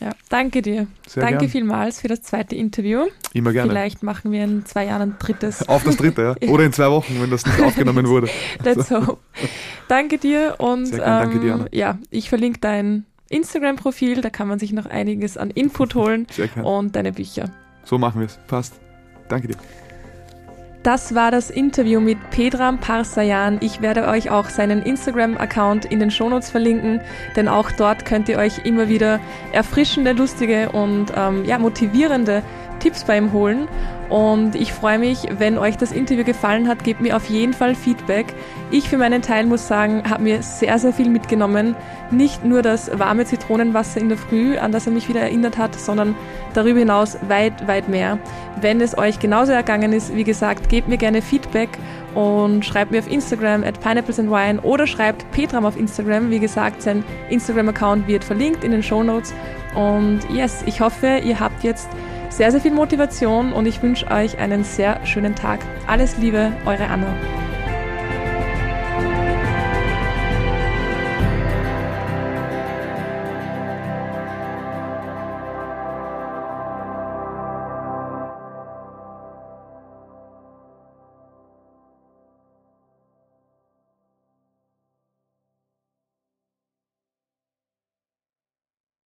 ja. Danke dir. sehr Danke gern. vielmals für das zweite Interview. Immer gerne. Vielleicht machen wir in zwei Jahren ein drittes. Auf das dritte, ja. Oder in zwei Wochen, wenn das nicht aufgenommen wurde. Let's hope. Danke dir und Sehr gern, danke dir, ähm, Anna. ja, ich verlinke dein Instagram-Profil, da kann man sich noch einiges an Input holen Sehr gern. und deine Bücher. So machen wir es. Passt. Danke dir. Das war das Interview mit Pedram Parsayan. Ich werde euch auch seinen Instagram-Account in den Shownotes verlinken, denn auch dort könnt ihr euch immer wieder erfrischende, lustige und ähm, ja, motivierende Tipps bei ihm holen. Und ich freue mich, wenn euch das Interview gefallen hat, gebt mir auf jeden Fall Feedback. Ich für meinen Teil muss sagen, habe mir sehr, sehr viel mitgenommen. Nicht nur das warme Zitronenwasser in der Früh, an das er mich wieder erinnert hat, sondern darüber hinaus weit, weit mehr. Wenn es euch genauso ergangen ist, wie gesagt, gebt mir gerne Feedback und schreibt mir auf Instagram at pineapplesandwine oder schreibt Petram auf Instagram. Wie gesagt, sein Instagram-Account wird verlinkt in den Show Notes. Und yes, ich hoffe, ihr habt jetzt sehr, sehr viel Motivation und ich wünsche euch einen sehr schönen Tag. Alles Liebe, eure Anna.